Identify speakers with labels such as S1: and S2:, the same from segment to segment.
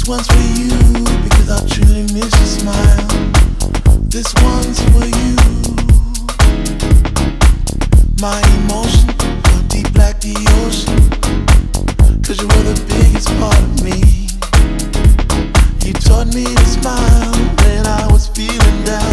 S1: This one's for you because I truly miss your smile. This one's for you. My deep like the you were the biggest part of me. You taught me to smile when I was feeling down.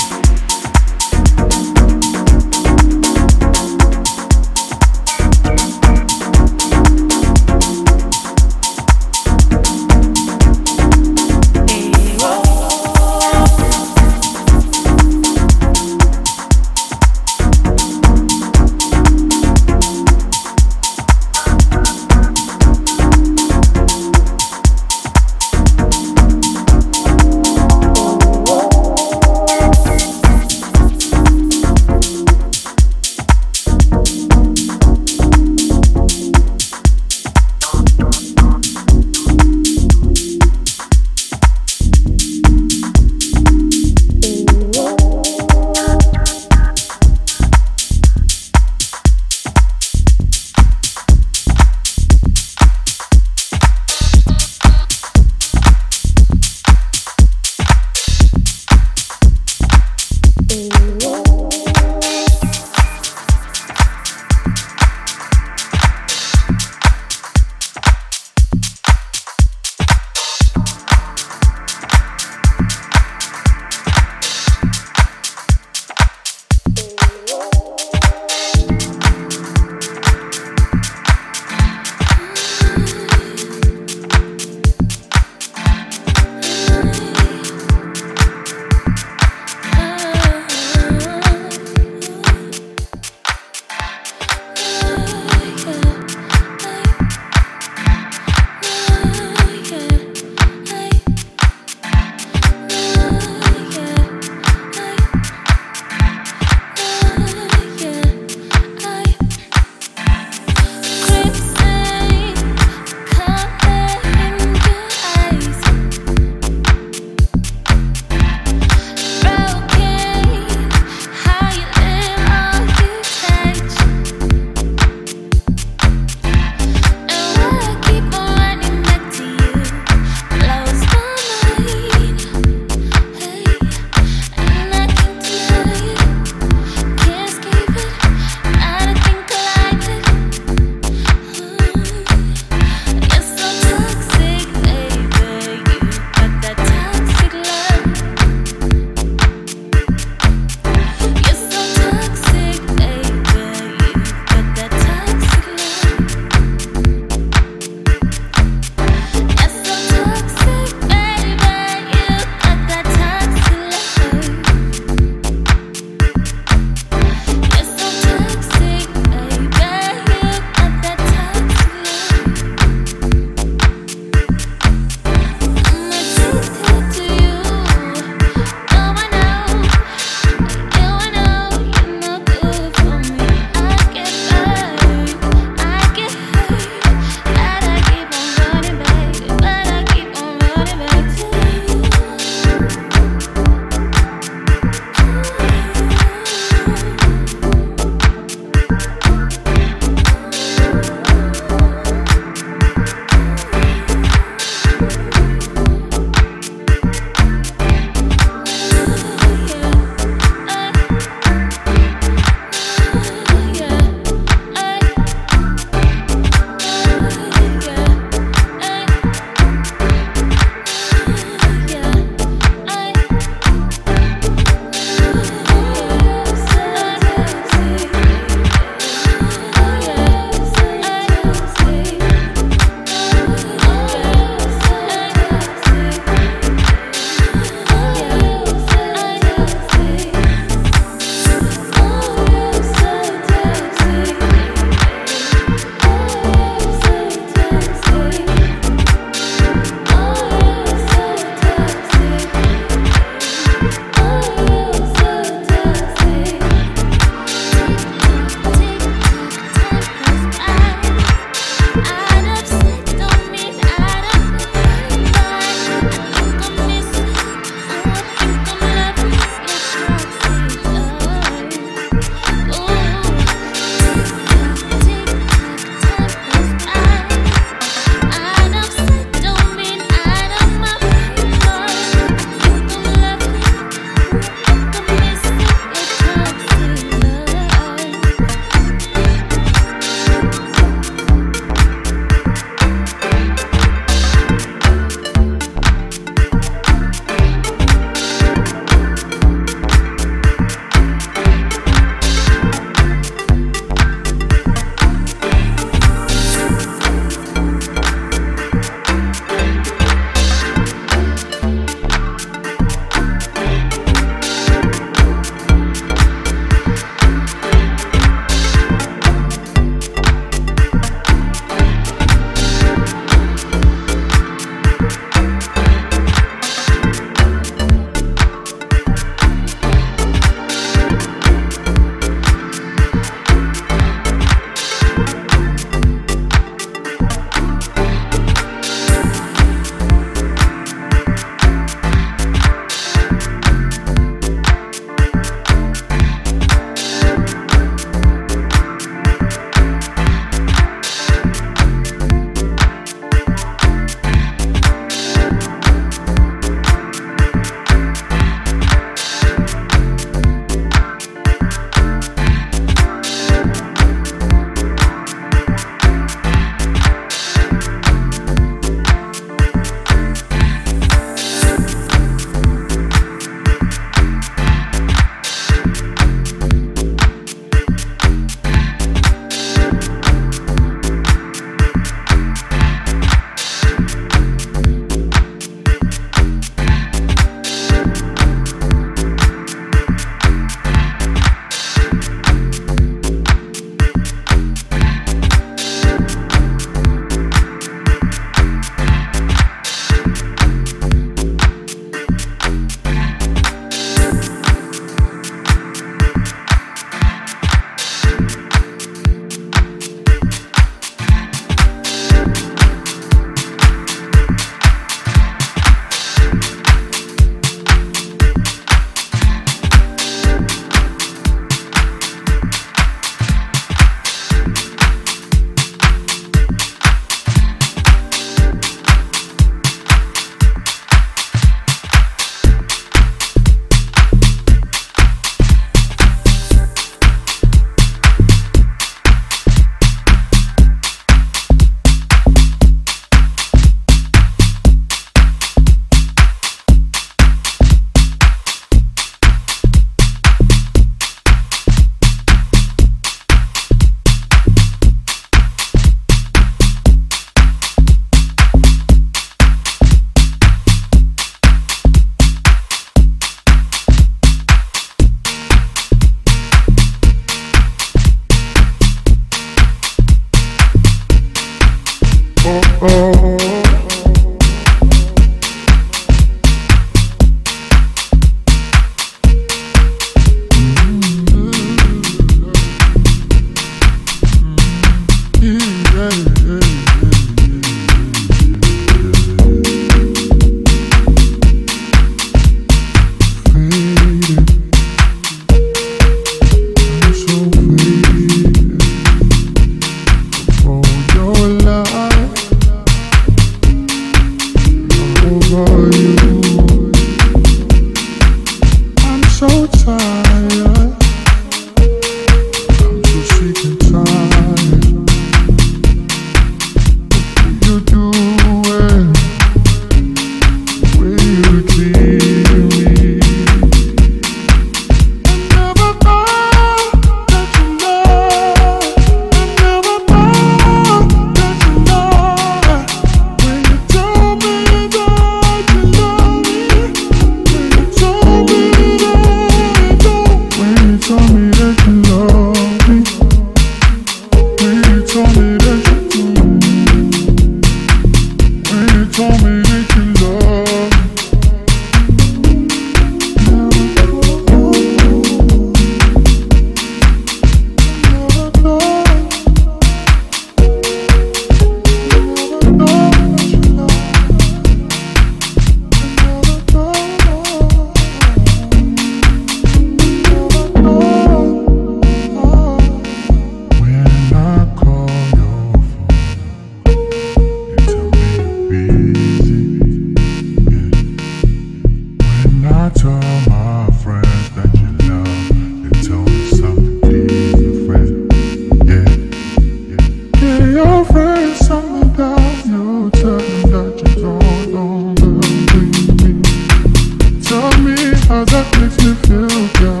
S2: That makes me